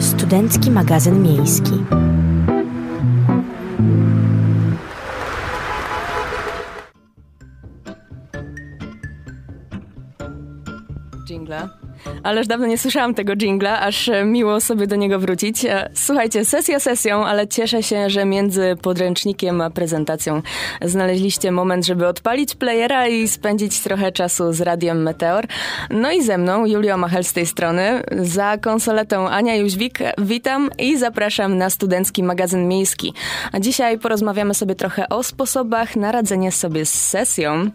Studencki magazyn miejski. Ależ dawno nie słyszałam tego jingla, aż miło sobie do niego wrócić. E, Słuchajcie, sesja sesją, ale cieszę się, że między podręcznikiem a prezentacją znaleźliście moment, żeby odpalić playera i spędzić trochę czasu z Radiem Meteor. No i ze mną, Julia Machel z tej strony, za konsoletą Ania Jóźwik. Witam i zapraszam na Studencki Magazyn Miejski. A dzisiaj porozmawiamy sobie trochę o sposobach na radzenie sobie z sesją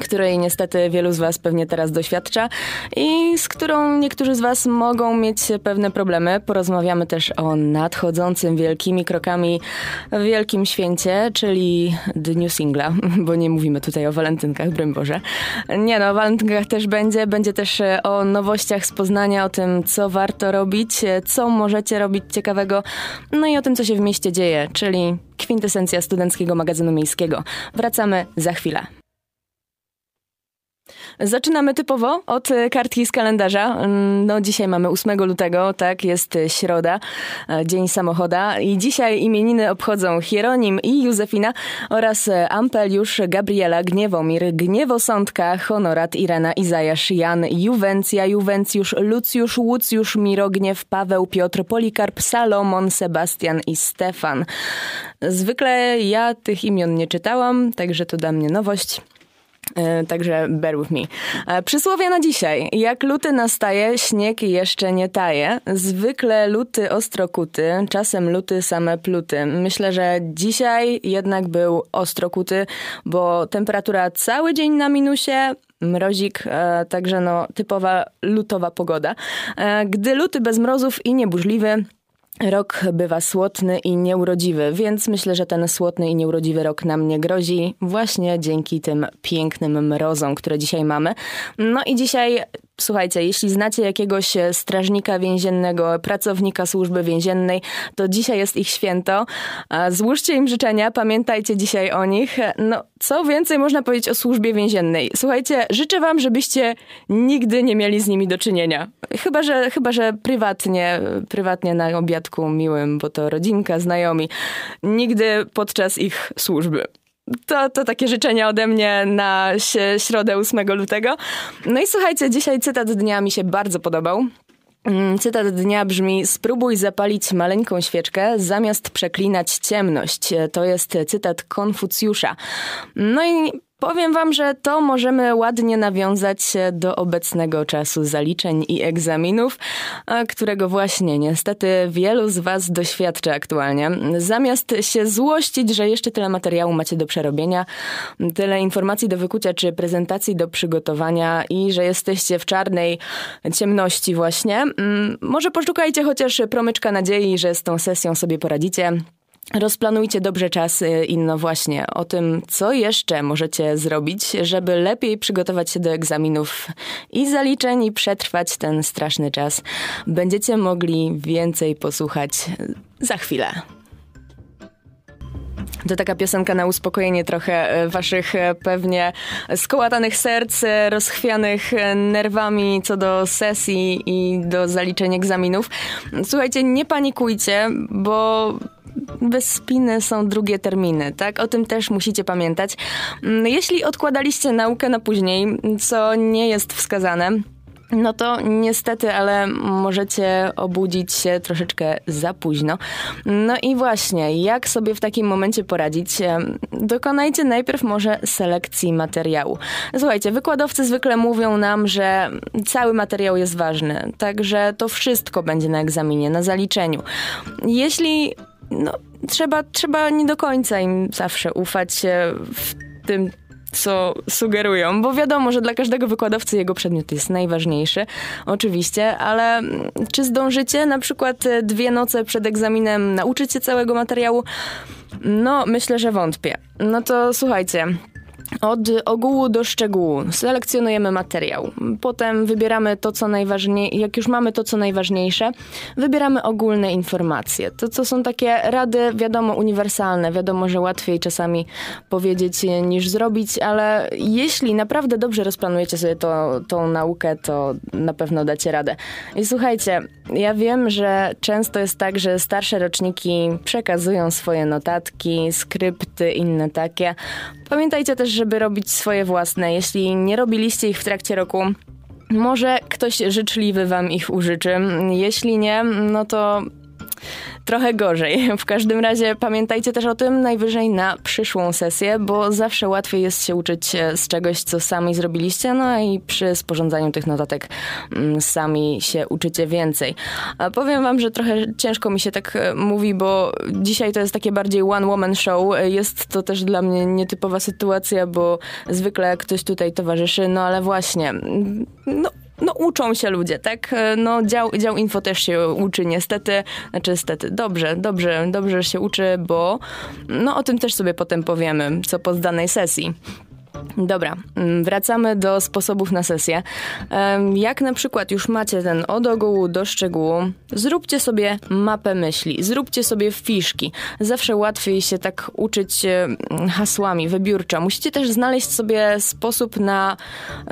której niestety wielu z Was pewnie teraz doświadcza i z którą niektórzy z Was mogą mieć pewne problemy. Porozmawiamy też o nadchodzącym wielkimi krokami wielkim święcie, czyli Dniu Singla, bo nie mówimy tutaj o walentynkach, broń Boże. Nie no, o walentynkach też będzie. Będzie też o nowościach z Poznania, o tym, co warto robić, co możecie robić ciekawego, no i o tym, co się w mieście dzieje, czyli kwintesencja studenckiego magazynu miejskiego. Wracamy za chwilę. Zaczynamy typowo od e, kartki z kalendarza. Mm, no dzisiaj mamy 8 lutego, tak, jest e, środa, e, dzień samochoda i dzisiaj imieniny obchodzą Hieronim i Józefina oraz Ampeliusz, Gabriela, Gniewomir, Gniewosądka, Honorat, Irena, Izajasz, Jan, Juwencja, Juwencjusz, Lucjusz, Łucjusz, Mirogniew, Paweł, Piotr, Polikarp, Salomon, Sebastian i Stefan. Zwykle ja tych imion nie czytałam, także to dla mnie nowość. E, także bear with me. E, przysłowie na dzisiaj. Jak luty nastaje, śnieg jeszcze nie taje. Zwykle luty ostro kuty, czasem luty same pluty. Myślę, że dzisiaj jednak był ostro kuty, bo temperatura cały dzień na minusie, mrozik, e, także no typowa lutowa pogoda. Gdy luty bez mrozów i nieburzliwy, Rok bywa słodny i nieurodziwy, więc myślę, że ten słodny i nieurodziwy rok nam nie grozi właśnie dzięki tym pięknym mrozom, które dzisiaj mamy. No i dzisiaj Słuchajcie, jeśli znacie jakiegoś e, strażnika więziennego, pracownika służby więziennej, to dzisiaj jest ich święto. Złóżcie im życzenia, pamiętajcie dzisiaj o nich. No, co więcej można powiedzieć o służbie więziennej? Słuchajcie, życzę wam, żebyście nigdy nie mieli z nimi do czynienia. Chyba, że, chyba, że prywatnie, prywatnie na obiadku miłym, bo to rodzinka, znajomi. Nigdy podczas ich służby. To, to takie życzenia ode mnie na środę 8 lutego. No i słuchajcie, dzisiaj cytat dnia mi się bardzo podobał. Mm, cytat dnia brzmi: Spróbuj zapalić maleńką świeczkę zamiast przeklinać ciemność. To jest cytat Konfucjusza. No i Powiem wam, że to możemy ładnie nawiązać do obecnego czasu zaliczeń i egzaminów, którego właśnie niestety wielu z was doświadcza aktualnie. Zamiast się złościć, że jeszcze tyle materiału macie do przerobienia, tyle informacji do wykucia czy prezentacji do przygotowania i że jesteście w czarnej ciemności właśnie, mm, może poszukajcie chociaż promyczka nadziei, że z tą sesją sobie poradzicie. Rozplanujcie dobrze czasy i no właśnie o tym, co jeszcze możecie zrobić, żeby lepiej przygotować się do egzaminów i zaliczeń i przetrwać ten straszny czas. Będziecie mogli więcej posłuchać za chwilę. To taka piosenka na uspokojenie trochę e, waszych e, pewnie skołatanych serc, e, rozchwianych nerwami co do sesji i do zaliczeń egzaminów. Słuchajcie, nie panikujcie, bo bez spiny są drugie terminy, tak? O tym też musicie pamiętać. Mm, jeśli odkładaliście naukę na później, co nie jest wskazane, no to niestety, ale możecie obudzić się troszeczkę za późno. No i właśnie, jak sobie w takim momencie poradzić? Dokonajcie najpierw może selekcji materiału. Słuchajcie, wykładowcy zwykle mówią nam, że cały materiał jest ważny, także to wszystko będzie na egzaminie, na zaliczeniu. Jeśli no, trzeba, trzeba nie do końca im zawsze ufać w tym, co sugerują, bo wiadomo, że dla każdego wykładowcy jego przedmiot jest najważniejszy, oczywiście, ale czy zdążycie na przykład dwie noce przed egzaminem nauczyć się całego materiału? No, myślę, że wątpię. No to słuchajcie. Od ogółu do szczegółu selekcjonujemy materiał. Potem wybieramy to, co najważniejsze. Jak już mamy to, co najważniejsze, wybieramy ogólne informacje. To, co są takie rady, wiadomo, uniwersalne. Wiadomo, że łatwiej czasami powiedzieć niż zrobić, ale jeśli naprawdę dobrze rozplanujecie sobie to, tą naukę, to na pewno dacie radę. I słuchajcie, ja wiem, że często jest tak, że starsze roczniki przekazują swoje notatki, skrypty, inne takie. Pamiętajcie też, żeby robić swoje własne. Jeśli nie robiliście ich w trakcie roku, może ktoś życzliwy wam ich użyczy. Jeśli nie, no to trochę gorzej. W każdym razie pamiętajcie też o tym najwyżej na przyszłą sesję, bo zawsze łatwiej jest się uczyć z czegoś, co sami zrobiliście, no i przy sporządzaniu tych notatek mm, sami się uczycie więcej. A powiem wam, że trochę ciężko mi się tak e, mówi, bo dzisiaj to jest takie bardziej one-woman show. Jest to też dla mnie nietypowa sytuacja, bo zwykle ktoś tutaj towarzyszy, no ale właśnie, mm, no no uczą się ludzie, tak? No dział, dział info też się uczy niestety, znaczy niestety, dobrze, dobrze, dobrze się uczy, bo no o tym też sobie potem powiemy, co po danej sesji. Dobra, mm, wracamy do sposobów na sesję. Jak na przykład już macie ten od ogółu do szczegółu, zróbcie sobie mapę myśli, zróbcie sobie fiszki. Zawsze łatwiej się tak uczyć hasłami, wybiórczo. Musicie też znaleźć sobie sposób na,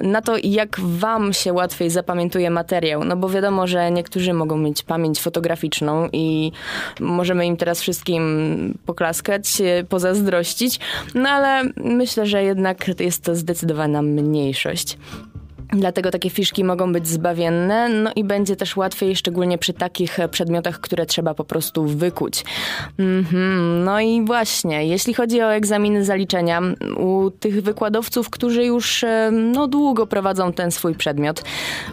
na to, jak wam się łatwiej zapamiętuje materiał. No bo wiadomo, że niektórzy mogą mieć pamięć fotograficzną i możemy im teraz wszystkim poklaskać, pozazdrościć. No ale myślę, że jednak jest to zdecydowana mniejszość. Dlatego takie fiszki mogą być zbawienne, no i będzie też łatwiej, szczególnie przy takich przedmiotach, które trzeba po prostu wykuć. Mm-hmm. No i właśnie, jeśli chodzi o egzaminy zaliczenia, u tych wykładowców, którzy już e, no, długo prowadzą ten swój przedmiot,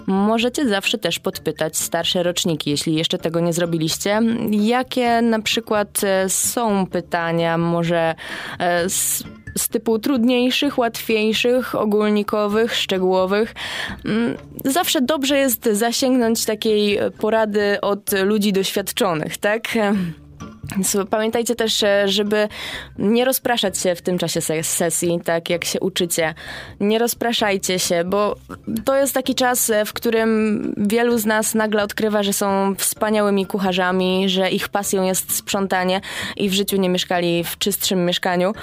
możecie zawsze też podpytać starsze roczniki, jeśli jeszcze tego nie zrobiliście, jakie na przykład e, są pytania, może e, z typu trudniejszych, łatwiejszych, ogólnikowych, szczegółowych. Mm, zawsze dobrze jest zasięgnąć takiej porady od ludzi doświadczonych, tak? Pamiętajcie też, żeby nie rozpraszać się w tym czasie sesji, tak jak się uczycie. Nie rozpraszajcie się, bo to jest taki czas, w którym wielu z nas nagle odkrywa, że są wspaniałymi kucharzami, że ich pasją jest sprzątanie i w życiu nie mieszkali w czystszym mieszkaniu.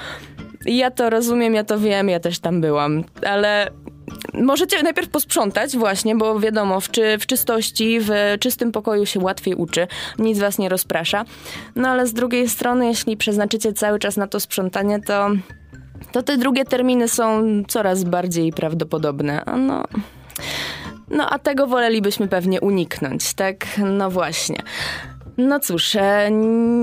Ja to rozumiem, ja to wiem, ja też tam byłam, ale możecie najpierw posprzątać właśnie, bo wiadomo, w, czy, w czystości, w czystym pokoju się łatwiej uczy, nic was nie rozprasza. No ale z drugiej strony, jeśli przeznaczycie cały czas na to sprzątanie, to, to te drugie terminy są coraz bardziej prawdopodobne. No... No a tego wolelibyśmy pewnie uniknąć, tak? No właśnie. No cóż, e,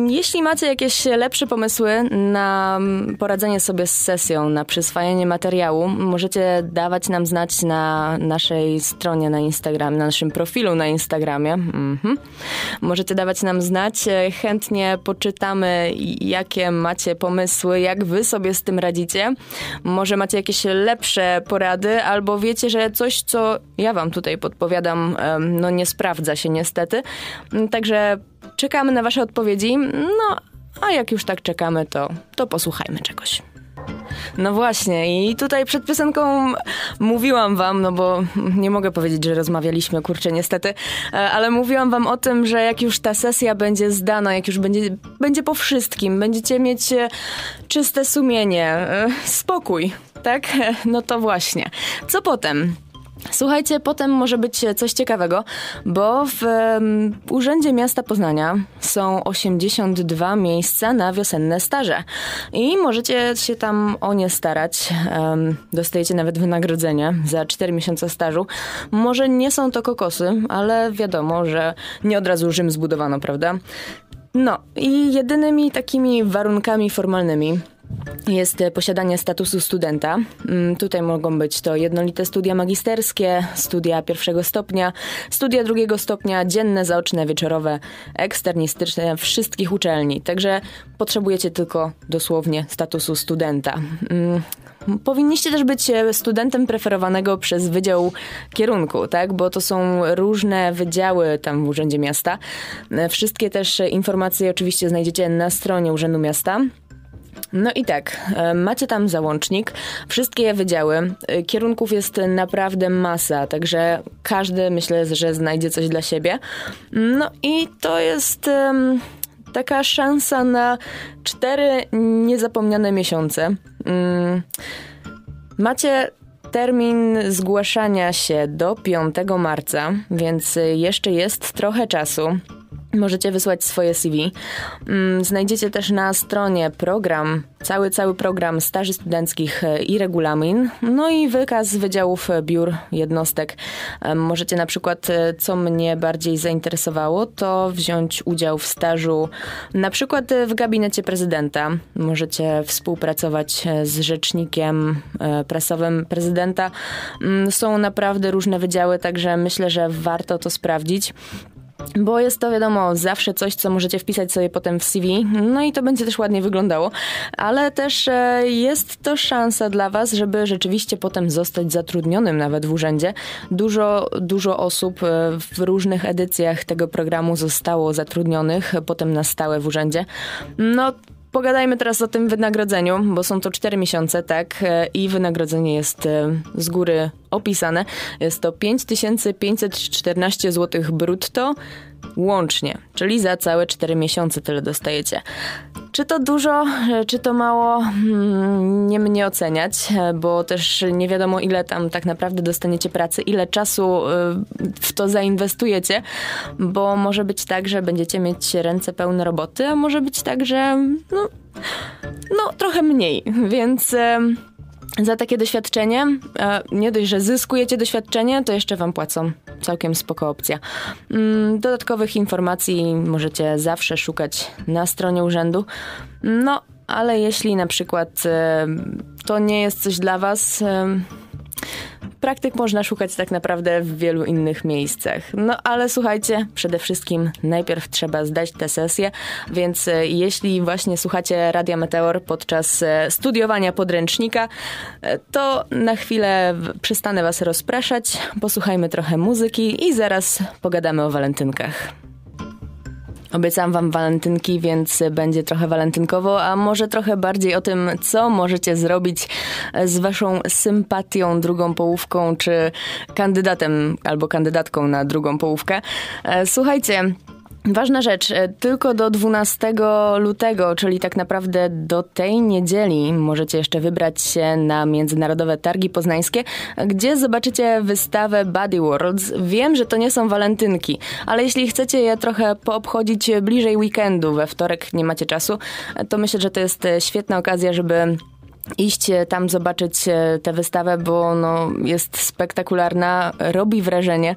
jeśli macie jakieś lepsze pomysły na poradzenie sobie z sesją, na przyswajanie materiału, możecie dawać nam znać na naszej stronie na Instagramie, na naszym profilu na Instagramie. Mhm. Możecie dawać nam znać, e, chętnie poczytamy, jakie macie pomysły, jak wy sobie z tym radzicie. Może macie jakieś lepsze porady, albo wiecie, że coś, co ja wam tutaj podpowiadam, no nie sprawdza się niestety. Także Czekamy na Wasze odpowiedzi. No, a jak już tak czekamy, to, to posłuchajmy czegoś. No właśnie, i tutaj przed piosenką mówiłam wam, no bo nie mogę powiedzieć, że rozmawialiśmy, kurczę, niestety, e, ale mówiłam wam o tym, że jak już ta sesja będzie zdana, jak już będzie, będzie po wszystkim, będziecie mieć e, czyste sumienie, e, spokój, tak? No to właśnie. Co potem? Słuchajcie, potem może być coś ciekawego, bo w um, Urzędzie Miasta Poznania są 82 miejsca na wiosenne staże i możecie się tam o nie starać. Um, dostajecie nawet wynagrodzenie za 4 miesiące stażu. Może nie są to kokosy, ale wiadomo, że nie od razu Rzym zbudowano, prawda? No i jedynymi takimi warunkami formalnymi jest posiadanie statusu studenta. Mm, tutaj mogą być to jednolite studia magisterskie, studia pierwszego stopnia, studia drugiego stopnia, dzienne, zaoczne, wieczorowe, eksternistyczne wszystkich uczelni. Także potrzebujecie tylko dosłownie statusu studenta. Mm, powinniście też być studentem preferowanego przez Wydział Kierunku, tak? Bo to są różne wydziały tam w Urzędzie Miasta. Wszystkie też informacje oczywiście znajdziecie na stronie Urzędu Miasta. No i tak, e, macie tam załącznik, wszystkie wydziały, e, kierunków jest naprawdę masa, także każdy myślę, że znajdzie coś dla siebie. No i to jest um, taka szansa na cztery niezapomniane miesiące. Um, macie termin zgłaszania się do 5 marca, więc jeszcze jest trochę czasu. Możecie wysłać swoje CV. Mm, znajdziecie też na stronie program, cały, cały program staży studenckich e, i regulamin, no i wykaz wydziałów e, biur, jednostek. E, możecie na przykład, co mnie bardziej zainteresowało, to wziąć udział w stażu na przykład w gabinecie prezydenta. Możecie współpracować z rzecznikiem prasowym prezydenta. Mm, są naprawdę różne wydziały, także myślę, że warto to sprawdzić. Bo jest to wiadomo zawsze coś, co możecie wpisać sobie potem w CV, no i to będzie też ładnie wyglądało, ale też e, jest to szansa dla Was, żeby rzeczywiście potem zostać zatrudnionym nawet w urzędzie. Dużo, dużo osób e, w różnych edycjach tego programu zostało zatrudnionych potem na stałe w urzędzie. No Pogadajmy teraz o tym wynagrodzeniu, bo są to 4 miesiące, tak, e, i wynagrodzenie jest e, z góry opisane. Jest to 5514 zł brutto łącznie, czyli za całe 4 miesiące tyle dostajecie. Czy to dużo, czy to mało, hmm, nie mnie oceniać, bo też nie wiadomo, ile tam tak naprawdę dostaniecie pracy, ile czasu y, w to zainwestujecie, bo może być tak, że będziecie mieć ręce pełne roboty, a może być tak, że no, no trochę mniej, więc za takie doświadczenie, nie dość, że zyskujecie doświadczenie, to jeszcze wam płacą. Całkiem spoko opcja. Mm, dodatkowych informacji możecie zawsze szukać na stronie urzędu. No, ale jeśli na przykład to nie jest coś dla was, Praktyk można szukać tak naprawdę w wielu innych miejscach. No ale słuchajcie, przede wszystkim najpierw trzeba zdać tę sesję, więc e, jeśli właśnie słuchacie Radia Meteor podczas e, studiowania podręcznika, e, to na chwilę przestanę was rozpraszać, posłuchajmy trochę muzyki i zaraz pogadamy o walentynkach. Obiecałam wam walentynki, więc będzie trochę walentynkowo, a może trochę bardziej o tym, co możecie zrobić z waszą sympatią drugą połówką, czy kandydatem albo kandydatką na drugą połówkę. E, słuchajcie, Ważna rzecz, e, tylko do 12 lutego, czyli tak naprawdę do tej niedzieli możecie jeszcze wybrać się na Międzynarodowe Targi Poznańskie, gdzie zobaczycie wystawę Body Worlds. Wiem, że to nie są walentynki, ale jeśli chcecie je trochę poobchodzić bliżej weekendu, we wtorek nie macie czasu, to myślę, że to jest e, świetna okazja, żeby iść tam zobaczyć e, tę wystawę, bo no, jest spektakularna, robi wrażenie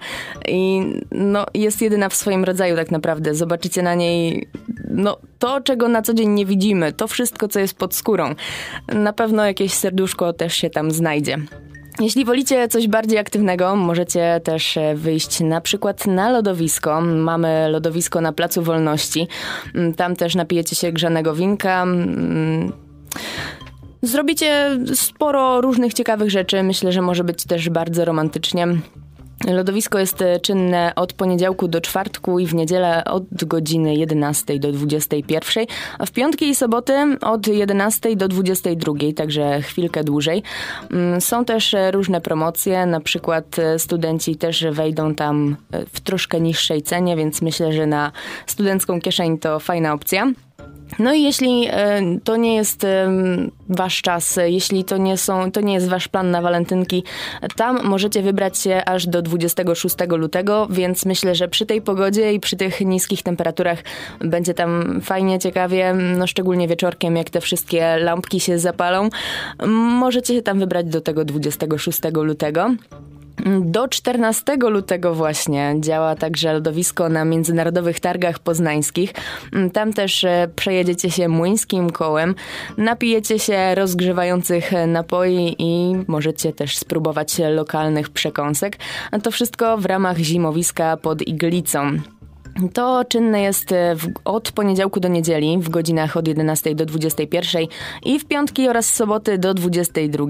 i no, jest jedyna w swoim rodzaju tak naprawdę. Zobaczycie na niej no, to, czego na co dzień nie widzimy, to wszystko, co jest pod skórą. Na pewno jakieś serduszko też się tam znajdzie. Jeśli wolicie coś bardziej aktywnego, możecie też e, wyjść na przykład na lodowisko. Mamy lodowisko na Placu Wolności. Mm, tam też napijecie się grzanego winka. Zrobicie sporo różnych ciekawych rzeczy. Myślę, że może być też bardzo romantycznie. Lodowisko jest e, czynne od poniedziałku do czwartku i w niedzielę od godziny 11 do 21, a w piątki i soboty od 11 do 22, także chwilkę dłużej. Mm, są też e, różne promocje, na przykład e, studenci też wejdą tam w troszkę niższej cenie, więc myślę, że na studencką kieszeń to fajna opcja. No i jeśli e, to nie jest wasz czas, jeśli to nie, są, to nie jest wasz plan na walentynki, tam możecie wybrać się aż do 26 lutego, więc myślę, że przy tej pogodzie i przy tych niskich temperaturach będzie tam fajnie, ciekawie, no szczególnie wieczorkiem, jak te wszystkie lampki się zapalą. Możecie się tam wybrać do tego 26 lutego. Do 14 lutego właśnie działa także lodowisko na Międzynarodowych Targach Poznańskich. Tam też e, przejedziecie się młyńskim kołem, napijecie się rozgrzewających napoi i możecie też spróbować lokalnych przekąsek. A to wszystko w ramach zimowiska pod Iglicą. To czynne jest e, w, od poniedziałku do niedzieli w godzinach od 11 do 21 i w piątki oraz soboty do 22.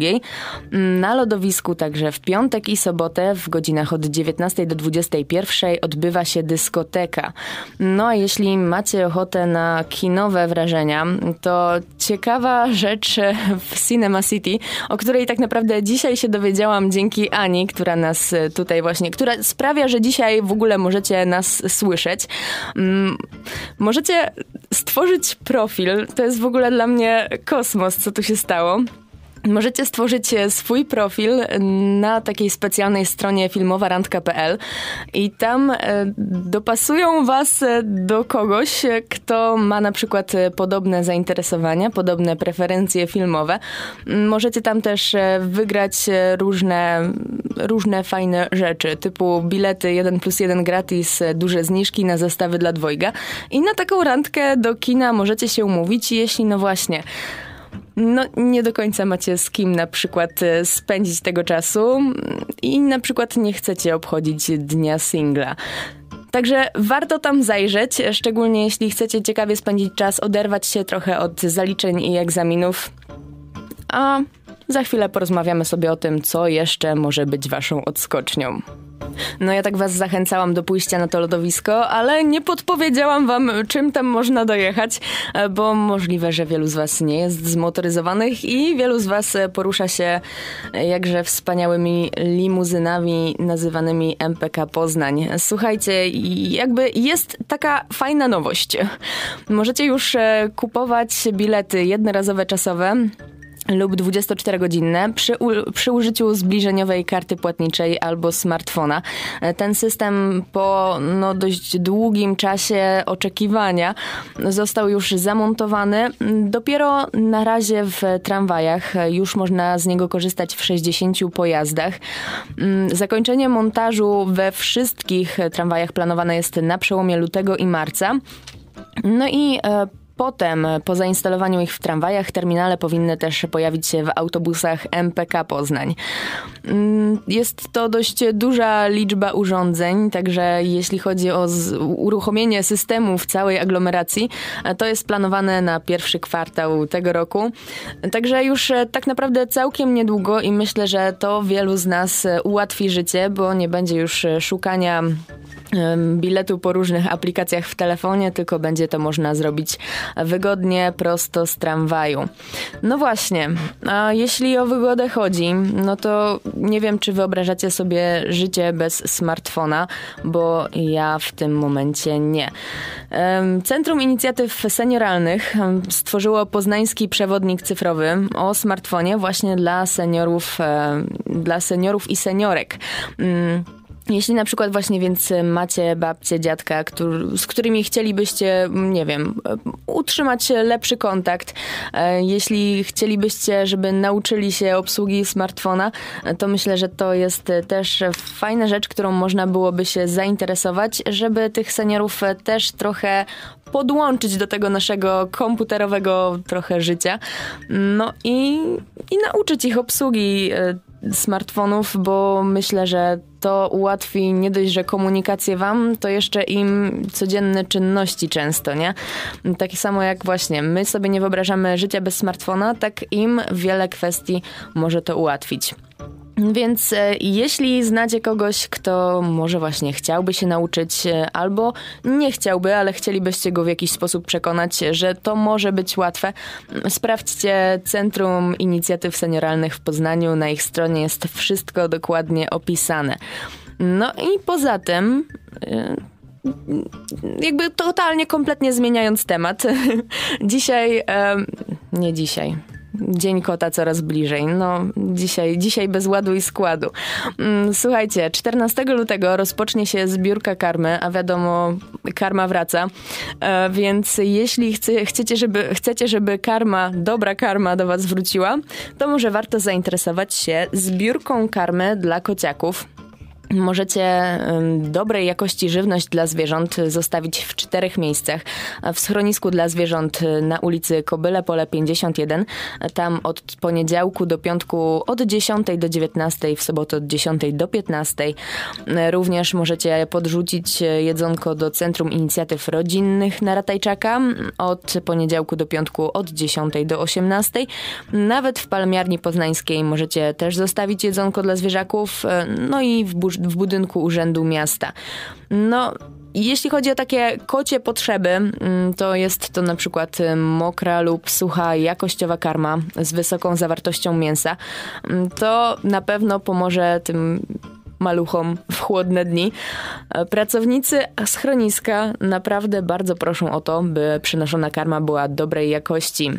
Na lodowisku także w piątek i sobotę w godzinach od 19 do 21 odbywa się dyskoteka. No a jeśli macie ochotę na kinowe wrażenia, to ciekawa rzecz w Cinema City, o której tak naprawdę dzisiaj się dowiedziałam dzięki Ani, która nas tutaj właśnie, która sprawia, że dzisiaj w ogóle możecie nas słyszeć. Mm, możecie stworzyć profil. To jest w ogóle dla mnie kosmos, co tu się stało. Możecie stworzyć e, swój profil na takiej specjalnej stronie filmowarandka.pl i tam e, dopasują was e, do kogoś, kto ma na przykład podobne zainteresowania, podobne preferencje filmowe. Możecie tam też wygrać różne, różne fajne rzeczy, typu bilety 1 plus 1 gratis, duże zniżki na zestawy dla dwojga i na taką randkę do kina możecie się umówić, jeśli no właśnie no, nie do końca macie z kim na przykład e, spędzić tego czasu i na przykład nie chcecie obchodzić dnia singla. Także warto tam zajrzeć, szczególnie jeśli chcecie ciekawie spędzić czas, oderwać się trochę od zaliczeń i egzaminów. A za chwilę porozmawiamy sobie o tym, co jeszcze może być waszą odskocznią. No ja tak was zachęcałam do pójścia na to lodowisko, ale nie podpowiedziałam wam, czym tam można dojechać, e, bo możliwe, że wielu z was nie jest zmotoryzowanych i wielu z was e, porusza się e, jakże wspaniałymi limuzynami nazywanymi MPK Poznań. Słuchajcie, jakby jest taka fajna nowość. Możecie już kupować bilety jednorazowe czasowe lub 24-godzinne przy, przy użyciu zbliżeniowej karty płatniczej albo smartfona. Ten system po no, dość długim czasie oczekiwania został już zamontowany. Dopiero na razie w tramwajach już można z niego korzystać w 60 pojazdach. Zakończenie montażu we wszystkich tramwajach planowane jest na przełomie lutego i marca. No i e, Potem, po zainstalowaniu ich w tramwajach, terminale powinny też pojawić się w autobusach MPK Poznań. Mm, jest to dość duża liczba urządzeń, także jeśli chodzi o uruchomienie systemu w całej aglomeracji, to jest planowane na pierwszy kwartał tego roku. Także już e, tak naprawdę całkiem niedługo i myślę, że to wielu z nas e, ułatwi życie, bo nie będzie już e, szukania biletu po różnych aplikacjach w telefonie, tylko będzie to można zrobić wygodnie, prosto z tramwaju. No właśnie, a jeśli o wygodę chodzi, no to nie wiem, czy wyobrażacie sobie życie bez smartfona, bo ja w tym momencie nie. Centrum Inicjatyw Senioralnych stworzyło poznański przewodnik cyfrowy o smartfonie właśnie dla seniorów, dla seniorów i seniorek. Jeśli na przykład właśnie więc macie babcię, dziadka, który, z którymi chcielibyście, nie wiem, utrzymać lepszy kontakt, e, jeśli chcielibyście, żeby nauczyli się obsługi smartfona, to myślę, że to jest też fajna rzecz, którą można byłoby się zainteresować, żeby tych seniorów też trochę podłączyć do tego naszego komputerowego trochę życia. No i, i nauczyć ich obsługi e, smartfonów, bo myślę, że to ułatwi nie dość, że komunikację wam, to jeszcze im codzienne czynności często, nie? Tak samo jak właśnie my sobie nie wyobrażamy życia bez smartfona, tak im wiele kwestii może to ułatwić. Więc e, jeśli znacie kogoś, kto może właśnie chciałby się nauczyć, e, albo nie chciałby, ale chcielibyście go w jakiś sposób przekonać, że to może być łatwe, sprawdźcie Centrum Inicjatyw Senioralnych w Poznaniu. Na ich stronie jest wszystko dokładnie opisane. No i poza tym e, jakby totalnie, kompletnie zmieniając temat. dzisiaj, nie dzisiaj, Dzień kota coraz bliżej. No, dzisiaj, dzisiaj bez ładu i składu. Mm, słuchajcie, 14 lutego rozpocznie się zbiórka karmy, a wiadomo, karma wraca. E, więc jeśli chce, chcecie, żeby, chcecie, żeby karma, dobra karma do was wróciła, to może warto zainteresować się zbiórką karmy dla kociaków. Możecie dobrej jakości żywność dla zwierząt zostawić w czterech miejscach. W schronisku dla zwierząt na ulicy Kobyle Pole 51. Tam od poniedziałku do piątku od 10 do 19, w sobotę od 10 do 15. Również możecie podrzucić jedzonko do Centrum Inicjatyw Rodzinnych na Ratajczaka od poniedziałku do piątku od 10 do 18. Nawet w Palmiarni Poznańskiej możecie też zostawić jedzonko dla zwierzaków. No i w w budynku Urzędu Miasta. No, jeśli chodzi o takie kocie potrzeby, mm, to jest to na przykład y, mokra lub sucha jakościowa karma z wysoką zawartością mięsa. Mm, to na pewno pomoże tym maluchom w chłodne dni. E, pracownicy schroniska naprawdę bardzo proszą o to, by przynoszona karma była dobrej jakości.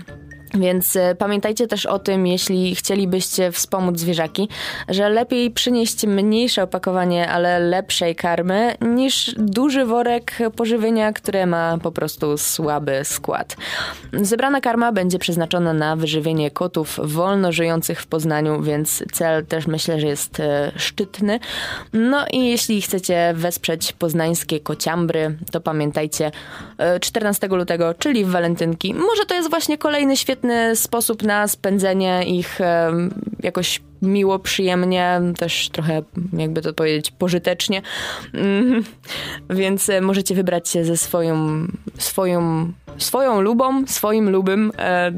Więc e, pamiętajcie też o tym, jeśli chcielibyście wspomóc zwierzaki, że lepiej przynieść mniejsze opakowanie, ale lepszej karmy, niż duży worek pożywienia, które ma po prostu słaby skład. Zebrana karma będzie przeznaczona na wyżywienie kotów wolno żyjących w Poznaniu, więc cel też myślę, że jest e, szczytny. No i jeśli chcecie wesprzeć poznańskie kociambry, to pamiętajcie 14 e, lutego, czyli w walentynki. Może to jest właśnie kolejny świetny świetny sposób na spędzenie ich jakoś miło, przyjemnie, też trochę, jakby to powiedzieć, pożytecznie. Mm, więc e, możecie wybrać się ze swoją, swoją, swoją lubą, swoim lubym e,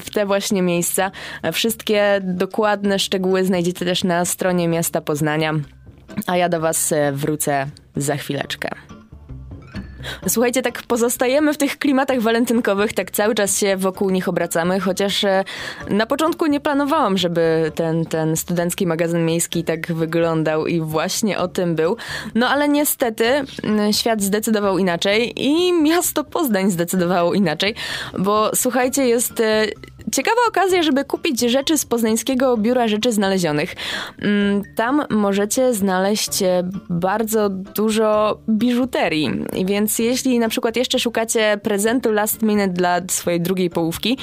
w te właśnie miejsca. Wszystkie dokładne szczegóły znajdziecie też na stronie miasta Poznania. A ja do Was e, wrócę za chwileczkę. Słuchajcie, tak pozostajemy w tych klimatach walentynkowych, tak cały czas się wokół nich obracamy, chociaż e, na początku nie planowałam, żeby ten, ten studencki magazyn miejski tak wyglądał i właśnie o tym był. No ale niestety świat zdecydował inaczej i miasto Poznań zdecydowało inaczej, bo słuchajcie, jest e, ciekawa okazja, żeby kupić rzeczy z poznańskiego biura rzeczy znalezionych. Mm, tam możecie znaleźć e, bardzo dużo biżuterii, więc jeśli na przykład jeszcze szukacie prezentu last minute dla swojej drugiej połówki,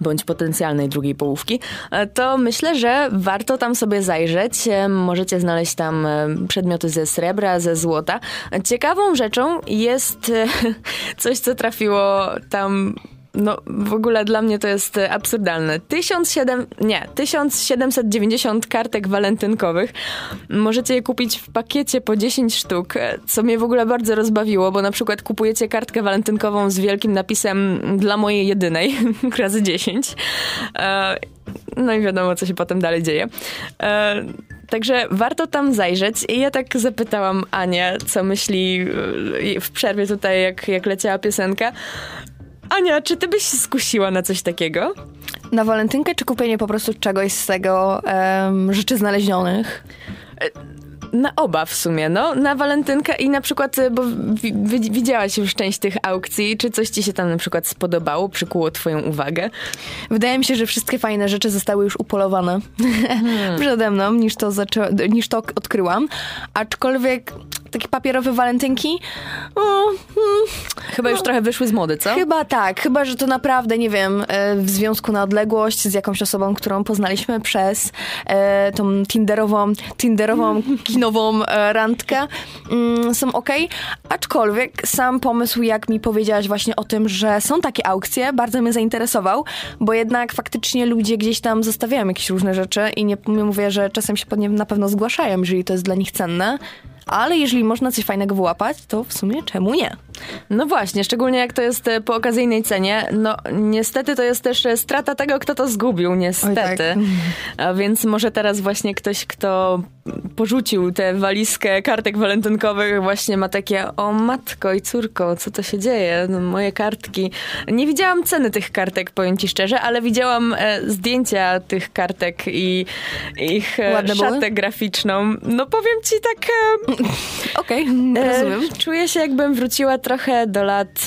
bądź potencjalnej drugiej połówki, e, to myślę, że warto tam sobie zajrzeć. E, możecie znaleźć tam przedmioty ze srebra, ze złota. Ciekawą rzeczą jest coś, co trafiło tam no w ogóle dla mnie to jest e, absurdalne. 1700, nie, 1790 kartek walentynkowych. Możecie je kupić w pakiecie po 10 sztuk, e, co mnie w ogóle bardzo rozbawiło, bo na przykład kupujecie kartkę walentynkową z wielkim napisem dla mojej jedynej, razy 10. E, no i wiadomo, co się potem dalej dzieje. Także warto tam zajrzeć. I ja tak zapytałam Anię, co myśli w przerwie tutaj, jak, jak leciała piosenka. Ania, czy ty byś się skusiła na coś takiego? Na walentynkę, czy kupienie po prostu czegoś z tego um, rzeczy znalezionych? E, na oba w sumie, no. Na walentynkę i na przykład, bo widziałaś już część tych aukcji, czy coś ci się tam na przykład spodobało, przykuło twoją uwagę? Wydaje mi się, że wszystkie fajne rzeczy zostały już upolowane hmm. przede mną, niż to, zaczę- niż to odkryłam. Aczkolwiek takie papierowe walentynki. O, hmm, chyba już no, trochę wyszły z mody, co? Chyba tak. Chyba, że to naprawdę, nie wiem, e, w związku na odległość z jakąś osobą, którą poznaliśmy przez e, tą tinderową, tinderową, kinową e, randkę, mm, są ok. Aczkolwiek sam pomysł, jak mi powiedziałaś właśnie o tym, że są takie aukcje, bardzo mnie zainteresował, bo jednak faktycznie ludzie gdzieś tam zostawiają jakieś różne rzeczy i nie, nie mówię, że czasem się pod nie na pewno zgłaszają, jeżeli to jest dla nich cenne ale jeżeli można coś fajnego wyłapać, to w sumie czemu nie? No właśnie, szczególnie jak to jest e, po okazyjnej cenie. No niestety to jest też e, strata tego, kto to zgubił, niestety. Tak. A więc może teraz właśnie ktoś, kto porzucił tę walizkę kartek walentynkowych, właśnie ma takie, o matko i córko, co to się dzieje? No, moje kartki. Nie widziałam ceny tych kartek, powiem ci szczerze, ale widziałam e, zdjęcia tych kartek i ich e, Ładne szatę były? graficzną. No powiem ci tak... E, Okej, okay, rozumiem. E, czuję się jakbym wróciła trochę do lat...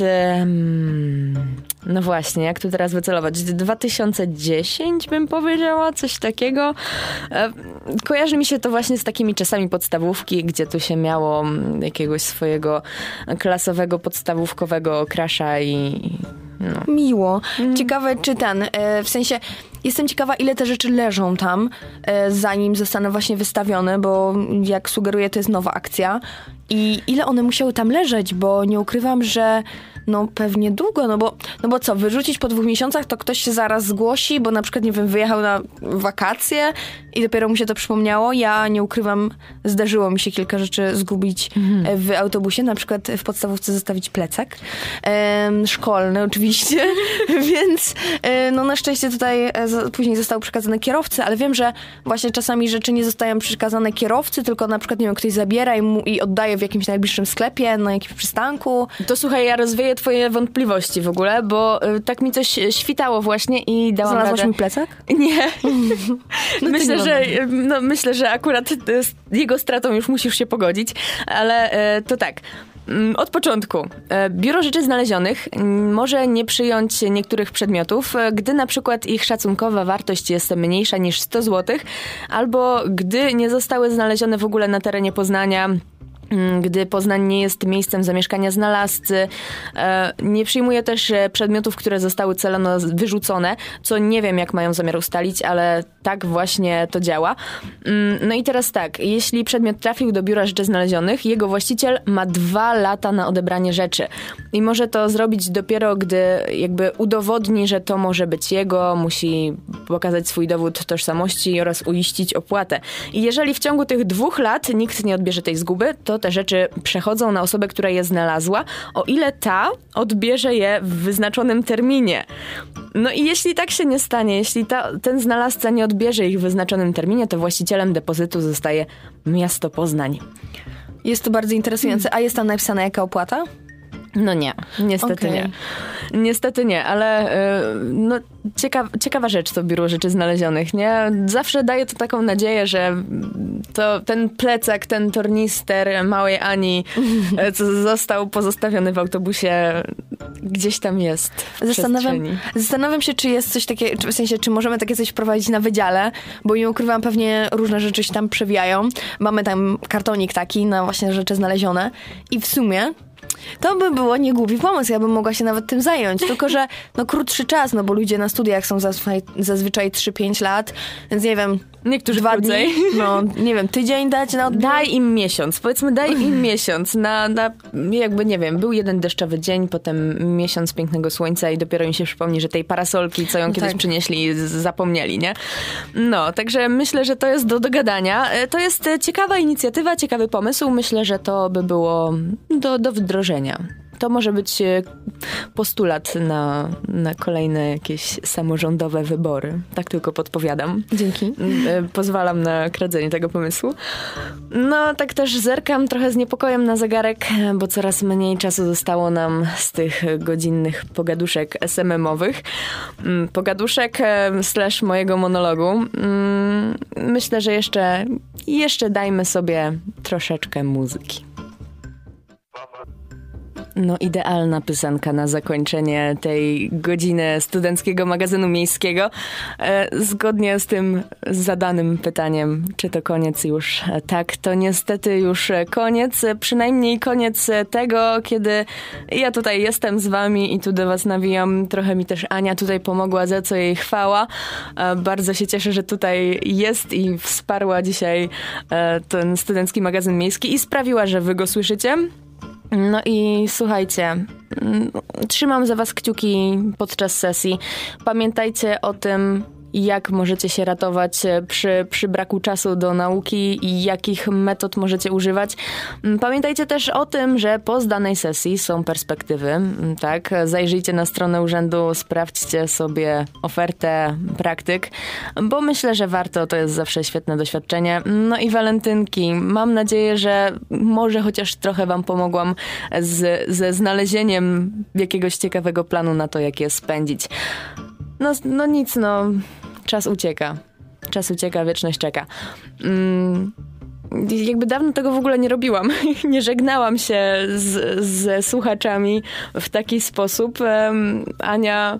No właśnie, jak tu teraz wycelować? 2010 bym powiedziała, coś takiego. E, kojarzy mi się to właśnie z takimi czasami podstawówki, gdzie tu się miało jakiegoś swojego klasowego, podstawówkowego krasza i... No. Miło. Mm. Ciekawe, czy ten, e, w sensie Jestem ciekawa, ile te rzeczy leżą tam, e, zanim zostaną właśnie wystawione, bo jak sugeruję, to jest nowa akcja. I ile one musiały tam leżeć, bo nie ukrywam, że no pewnie długo, no bo, no bo co, wyrzucić po dwóch miesiącach, to ktoś się zaraz zgłosi, bo na przykład, nie wiem, wyjechał na wakacje i dopiero mu się to przypomniało. Ja nie ukrywam, zdarzyło mi się kilka rzeczy zgubić mhm. w autobusie, na przykład w podstawówce zostawić plecak, szkolny oczywiście, więc e, no na szczęście tutaj z- później zostały przekazane kierowcy, ale wiem, że właśnie czasami rzeczy nie zostają przekazane kierowcy, tylko na przykład, nie wiem, ktoś zabiera i, mu, i oddaje w jakimś najbliższym sklepie, na jakimś przystanku. To słuchaj, ja rozwieję twoje wątpliwości w ogóle, bo y, tak mi coś świtało właśnie i dałam Znalazłaś radę. mi plecak? Nie. myślę, nie że, no, myślę, że akurat y, z jego stratą już musisz się pogodzić, ale to tak. Mm, Od początku. Biuro Rzeczy Znalezionych może nie przyjąć niektórych przedmiotów, gdy na przykład ich szacunkowa wartość jest mniejsza niż 100 zł, albo gdy nie zostały znalezione w ogóle na terenie Poznania gdy Poznań nie jest miejscem zamieszkania znalazcy. E, Nie przyjmuje też e, przedmiotów, które zostały celowo wyrzucone, co nie wiem, jak mają zamiar ustalić, ale tak właśnie to działa. Mm, No i teraz tak, jeśli przedmiot trafił do biura rzeczy znalezionych, jego właściciel ma dwa lata na odebranie rzeczy. I może to zrobić dopiero, gdy jakby udowodni, że to może być jego, musi pokazać swój dowód tożsamości oraz uiścić opłatę. I jeżeli w ciągu tych dwóch lat nikt nie odbierze tej zguby, to te rzeczy przechodzą na osobę, która je znalazła, o ile ta odbierze je w wyznaczonym terminie. No i jeśli tak się nie stanie, jeśli ta, ten znalazca nie odbierze ich w wyznaczonym terminie, to właścicielem depozytu zostaje miasto Poznań. Jest to bardzo interesujące. A jest tam napisana jaka opłata? No nie, niestety Okej. nie. Niestety nie, ale y, no, ciekawa, ciekawa rzecz to Biuro Rzeczy Znalezionych, nie? Zawsze daje to taką nadzieję, że to ten plecak, ten tornister małej Ani, y, co został pozostawiony w autobusie, gdzieś tam jest Zastanawiam, zastanawiam się, czy jest coś takiego, w sensie, czy możemy takie coś wprowadzić na wydziale, bo nie ukrywam, pewnie różne rzeczy się tam przewijają. Mamy tam kartonik taki na właśnie rzeczy znalezione i w sumie to by było niegłupi pomysł, ja bym mogła się nawet tym zająć, tylko że no krótszy czas, no bo ludzie na studiach są zazwyczaj, zazwyczaj 3-5 lat, więc nie wiem, Niektórzy dwa krócej. dni, no nie wiem, tydzień dać na odbiór. Daj im miesiąc, powiedzmy daj im miesiąc na, na jakby nie wiem, był jeden deszczowy dzień, potem miesiąc pięknego słońca i dopiero im się przypomni, że tej parasolki, co ją kiedyś tak. przynieśli, zapomnieli, nie? No, także myślę, że to jest do dogadania. E, To jest e, ciekawa inicjatywa, ciekawy pomysł. Myślę, że to by było do, do wdrożenia. To może być e, postulat na, na kolejne jakieś samorządowe wybory. Tak tylko podpowiadam. Dzięki. E, pozwalam na kradzenie tego pomysłu. No, tak też zerkam trochę z niepokojem na zegarek, bo coraz mniej czasu zostało nam z tych godzinnych pogaduszek SMM-owych. Mm, Pogaduszek e, slash mojego monologu. Mm, Myślę, że jeszcze, jeszcze dajmy sobie troszeczkę muzyki. No, idealna piosenka na zakończenie tej godziny studenckiego magazynu miejskiego. E, zgodnie z tym zadanym pytaniem, czy to koniec już? E, Tak, to niestety już koniec. Przynajmniej koniec tego, kiedy ja tutaj jestem z wami i tu do was nawijam. Trochę mi też Ania tutaj pomogła, za co jej chwała. E, Bardzo się cieszę, że tutaj jest i wsparła dzisiaj ten studencki magazyn miejski i sprawiła, że wy go słyszycie. No i słuchajcie, mm, trzymam za was kciuki podczas sesji. Pamiętajcie o tym, jak możecie się ratować e, przy, przy braku czasu do nauki i jakich metod możecie używać. Mm, Pamiętajcie też o tym, że po zdanej sesji są perspektywy, mm, tak? Zajrzyjcie na stronę urzędu, sprawdźcie sobie ofertę praktyk, bo myślę, że warto, to jest zawsze świetne doświadczenie. No i walentynki. Mam nadzieję, że może chociaż trochę wam pomogłam z, ze znalezieniem jakiegoś ciekawego planu na to, jak je spędzić. No, no nic, no. Czas ucieka. Czas ucieka, wieczność czeka. Mm, jakby dawno tego w ogóle nie robiłam. nie żegnałam się z, ze słuchaczami w taki sposób. Ania...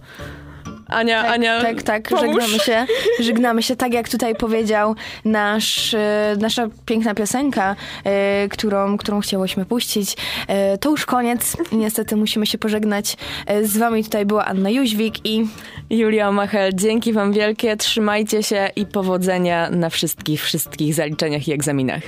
Ania, Tak, Ania, tak, tak, pomóż. żegnamy się. Żegnamy się, tak jak tutaj powiedział nasz, e, nasza piękna piosenka, e, którą, którą chciałyśmy puścić. E, To już koniec niestety musimy się pożegnać. Z wami tutaj była Anna Jóźwik i Julia Machel, dzięki wam wielkie, trzymajcie się i powodzenia na wszystkich, wszystkich zaliczeniach i egzaminach.